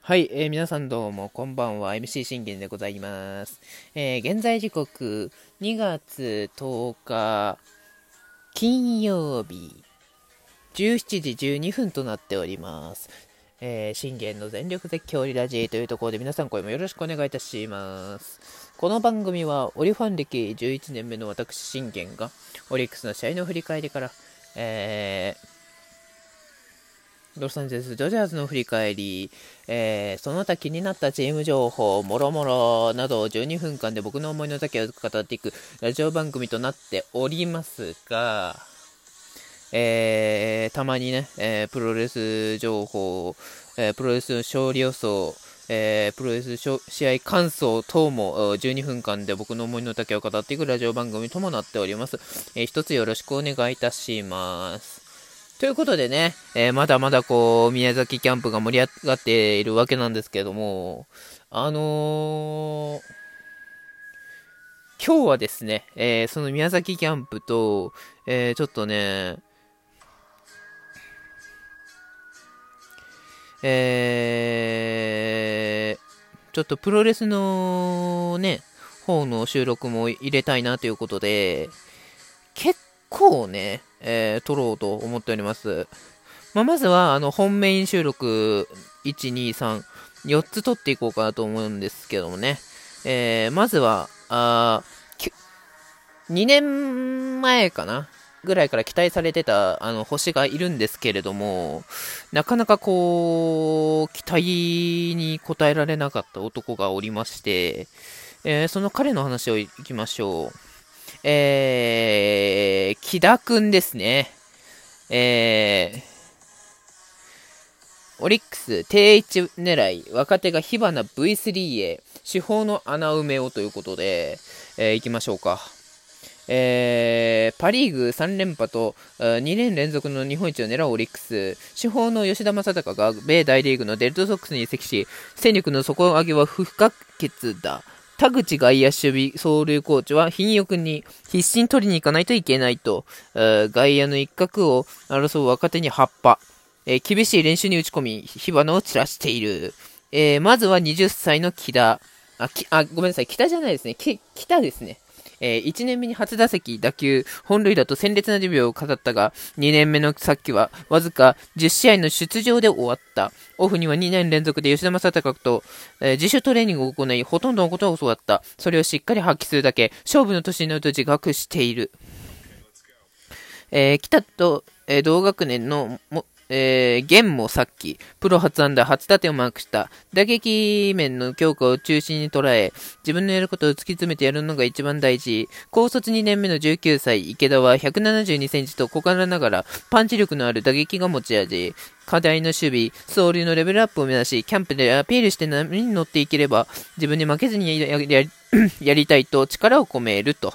はい、えー、皆さんどうもこんばんは。MC 信玄でございます、えー、現在時刻2月10日金曜日17時12分となっております。えー、信玄の全力絶叫リラジーというところで皆さん声もよろしくお願いいたします。この番組はオリファン歴11年目の私信玄がオリックスの試合の振り返りから、えー、ロサンゼルス・ドジャーズの振り返り、えー、その他気になったチーム情報、もろもろなどを12分間で僕の思いの丈を語っていくラジオ番組となっておりますが、えー、たまにね、えー、プロレス情報、えプロレス勝利予想、えプロレス試合感想等も12分間で僕の思いの丈を語っていくラジオ番組ともなっております。え一つよろしくお願いいたします。ということでね、えー、まだまだこう、宮崎キャンプが盛り上がっているわけなんですけども、あのー、今日はですね、えー、その宮崎キャンプと、えちょっとね、えちょっとプロレスのね、方の収録も入れたいなということで、結構ね、えー、撮ろうと思っております。まあ、まずは、あの、本メイン収録、1、2、3、4つ撮っていこうかなと思うんですけどもね。えー、まずは、あ2年前かなぐらいから期待されてた、あの、星がいるんですけれども、なかなかこう、期待に応えられなかった男がおりまして、えー、その彼の話をいきましょう。えー、木田くんですね。えー、オリックス定位置狙い、若手が火花 V3 へ、手法の穴埋めをということで、えー、行きましょうか。えー、パ・リーグ3連覇と2年連続の日本一を狙うオリックス、主砲の吉田正尚が米大リーグのデルトソックスに移籍し、戦力の底上げは不可欠だ。田口外野守備走塁コーチは貧欲に必死に取りに行かないといけないと、えー外野の一角を争う若手に葉っぱ、えー、厳しい練習に打ち込み、火花を散らしている。えー、まずは20歳の木田。あ、きあごめんなさい、北じゃないですね。き北ですね。えー、1年目に初打席、打球、本塁打と鮮烈なデビューを飾ったが、2年目のさっきは、わずか10試合の出場で終わった。オフには2年連続で吉田正尚と、えー、自主トレーニングを行い、ほとんどのことを教わった。それをしっかり発揮するだけ、勝負の年になると自覚している。えー、北と、えー、同学年のも、えー、ゲンもさっき、プロ初安打初打点をマークした。打撃面の強化を中心に捉え、自分のやることを突き詰めてやるのが一番大事。高卒2年目の19歳、池田は172センチと小柄ながら、パンチ力のある打撃が持ち味。課題の守備、走塁のレベルアップを目指し、キャンプでアピールして波に乗っていければ、自分に負けずにや やりたいと力を込めると。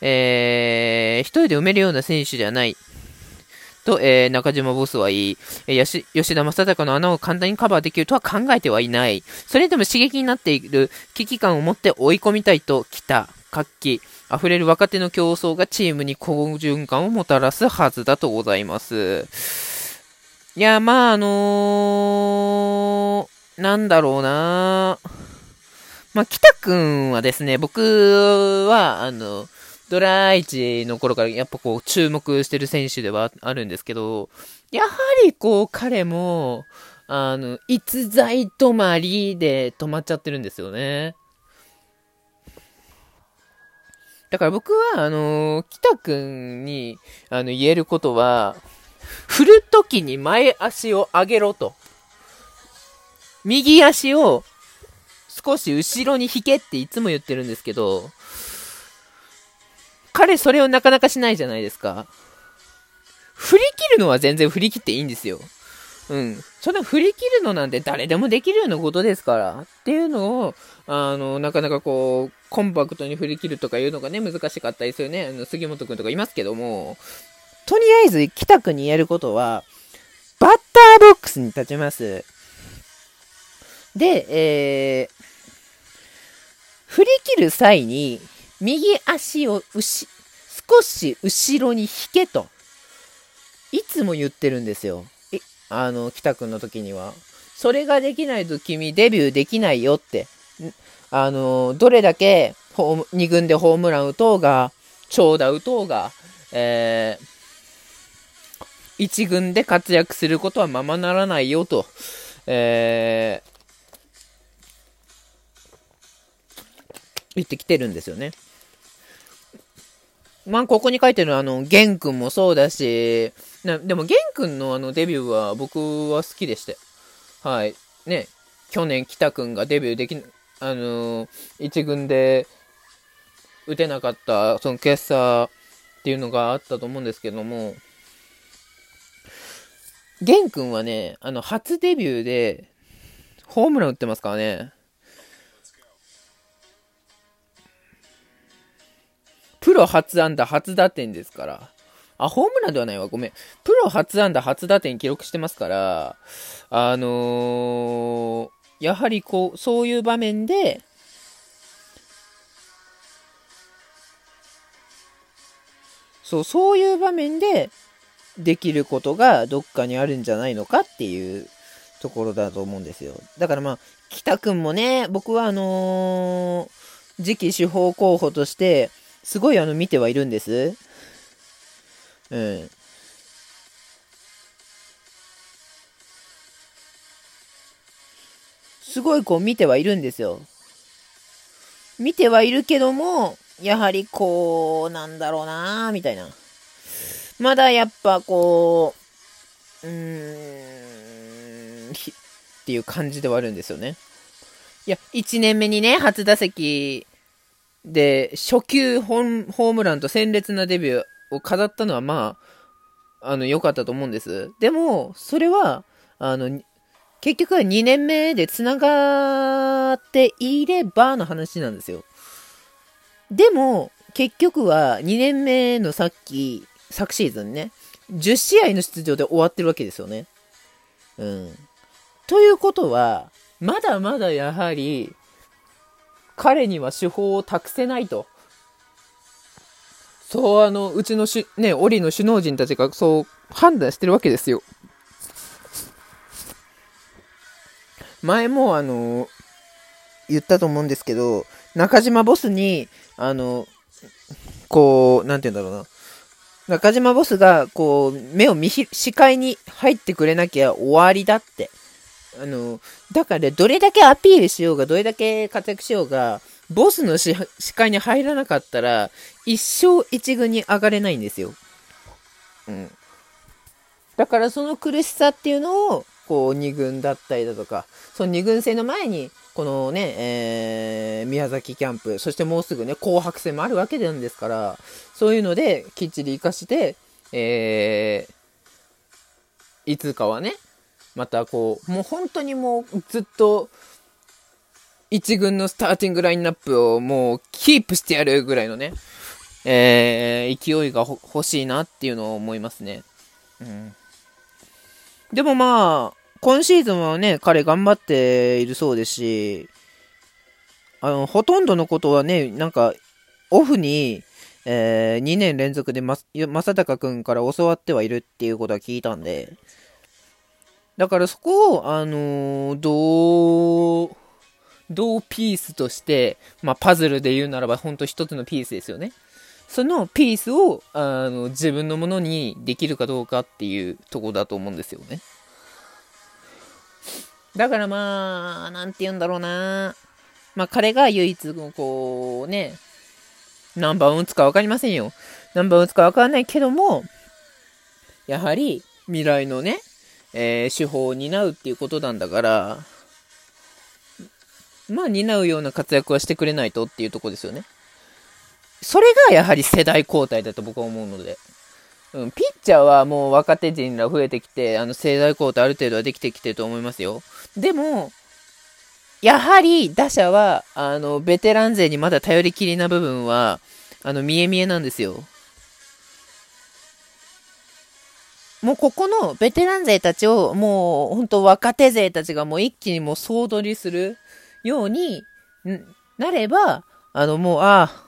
えー、一人で埋めるような選手じゃない。と、えー、中島ボスは言い、えー、吉田正尚の穴を簡単にカバーできるとは考えてはいない。それでも刺激になっている危機感を持って追い込みたいと来た。活気、溢れる若手の競争がチームに好循環をもたらすはずだとございます。いや、まあ、あのー、なんだろうなまあ、北くんはですね、僕は、あの、ドラ1の頃からやっぱこう注目してる選手ではあるんですけど、やはりこう彼も、あの、逸材止まりで止まっちゃってるんですよね。だから僕は、あの、北くんに、あの、言えることは、振るときに前足を上げろと。右足を少し後ろに引けっていつも言ってるんですけど、彼それをなかなかしないじゃないですか。振り切るのは全然振り切っていいんですよ。うん。そんな振り切るのなんて誰でもできるようなことですから。っていうのを、あの、なかなかこう、コンパクトに振り切るとかいうのがね、難しかったりするね。あの、杉本くんとかいますけども、とりあえず、北くんにやることは、バッターボックスに立ちます。で、えー、振り切る際に、右足を少し後ろに引けと、いつも言ってるんですよ。あの、北くんの時には。それができないと君デビューできないよって。あの、どれだけ2軍でホームラン打とうが、長打打とうが、えー、1軍で活躍することはままならないよと、えー、言ってきてるんですよね。まあ、ここに書いてるあの、ゲン君もそうだし、なでも、ゲン君のあのデビューは僕は好きでして。はい。ね、去年、北君がデビューでき、あのー、一軍で打てなかった、その決差っていうのがあったと思うんですけども、ゲン君はね、あの、初デビューで、ホームラン打ってますからね。プロ初安打初打点ですから。あ、ホームランではないわ。ごめん。プロ初安打初打点記録してますから、あのー、やはりこう、そういう場面で、そう、そういう場面でできることがどっかにあるんじゃないのかっていうところだと思うんですよ。だからまあ、北くんもね、僕はあのー、次期司法候補として、すごいあの見てはいるんです。うん。すごいこう見てはいるんですよ。見てはいるけども、やはりこう、なんだろうなみたいな。まだやっぱこう、うーん、っていう感じではあるんですよね。いや、1年目にね、初打席で、初球ホームランと鮮烈なデビューを飾ったのは、まあ、あの、良かったと思うんです。でも、それは、あの、結局は2年目で繋がっていればの話なんですよ。でも、結局は2年目のさっき、昨シーズンね、10試合の出場で終わってるわけですよね。うん。ということは、まだまだやはり、彼には手法を託せないと。そう、あの、うちのし、ね、オリの首脳陣たちがそう判断してるわけですよ。前もあの、言ったと思うんですけど、中島ボスに、あの、こう、なんて言うんだろうな。中島ボスが、こう、目を見ひ、視界に入ってくれなきゃ終わりだってあの、だから、どれだけアピールしようが、どれだけ活躍しようが、ボスの視界に入らなかったら、一生一軍に上がれないんですよ。うん。だからその苦しさっていうのを、こう、二軍だったりだとか、その二軍戦の前に、このね、えー、宮崎キャンプ、そしてもうすぐね、紅白戦もあるわけなんですから、そういうので、きっちり活かして、えー、いつかはね、またこう、もう本当にもうずっと、一軍のスターティングラインナップをもうキープしてやるぐらいのね、えー、勢いが欲しいなっていうのを思いますね。うん。でもまあ、今シーズンはね、彼頑張っているそうですし、あの、ほとんどのことはね、なんか、オフに、えー、2年連続でま、正隆くんから教わってはいるっていうことは聞いたんで、だからそこを、あのー、どう、どうピースとして、まあ、パズルで言うならば、ほんと一つのピースですよね。そのピースを、あの、自分のものにできるかどうかっていうとこだと思うんですよね。だからまあ、なんて言うんだろうな。まあ、彼が唯一、こう、ね、何番打つか分かりませんよ。何番打つか分かんないけども、やはり、未来のね、えー、手法を担うっていうことなんだから、まあ担うような活躍はしてくれないとっていうとこですよね。それがやはり世代交代だと僕は思うので。うん、ピッチャーはもう若手陣が増えてきて、あの世代交代ある程度はできてきてると思いますよ。でも、やはり打者は、あの、ベテラン勢にまだ頼りきりな部分は、あの、見え見えなんですよ。もうここのベテラン勢たちを、もう本当若手勢たちがもう一気にもう総取りするようになれば、あのもう、ああ、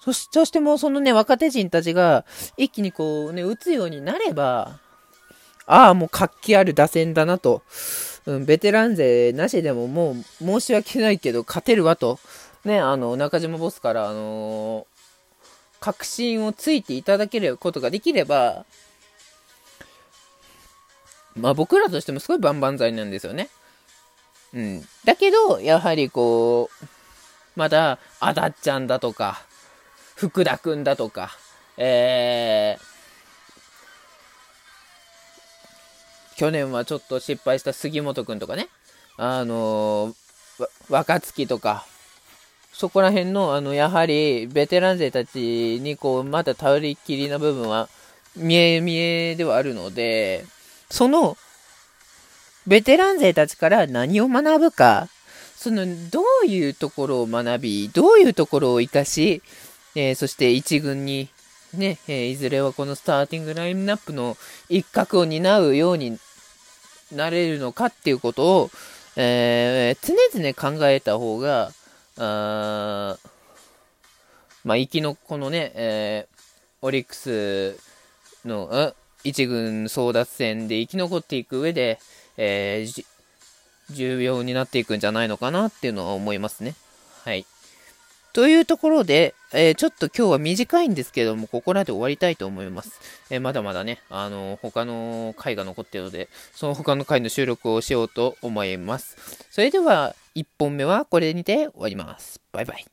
そしそしてもうそのね、若手陣たちが一気にこうね、打つようになれば、ああ、もう活気ある打線だなと、うん、ベテラン勢なしでももう申し訳ないけど勝てるわと、ね、あの、中島ボスから、あのー、確信をついていただけることができれば、まあ僕らとしてもすごい万々歳なんですよね。うん。だけど、やはりこう、まだ、あだっちゃんだとか、福田くんだとか、えー、去年はちょっと失敗した杉本くんとかね、あのー、若月とか、そこら辺の、あの、やはり、ベテラン勢たちに、こう、まだ頼りきりな部分は、見え見えではあるので、その、ベテラン勢たちから何を学ぶか、その、どういうところを学び、どういうところを活かし、えー、そして一軍に、ね、えー、いずれはこのスターティングラインナップの一角を担うようになれるのかっていうことを、えー、常々考えた方が、あまあ、行きのこのね、えー、オリックスの、一軍争奪戦で生き残っていく上で、えー、重要になっていくんじゃないのかなっていうのは思いますね。はい。というところで、えー、ちょっと今日は短いんですけども、ここらで終わりたいと思います。えー、まだまだね、あのー、他の回が残っているので、その他の回の収録をしようと思います。それでは、1本目はこれにて終わります。バイバイ。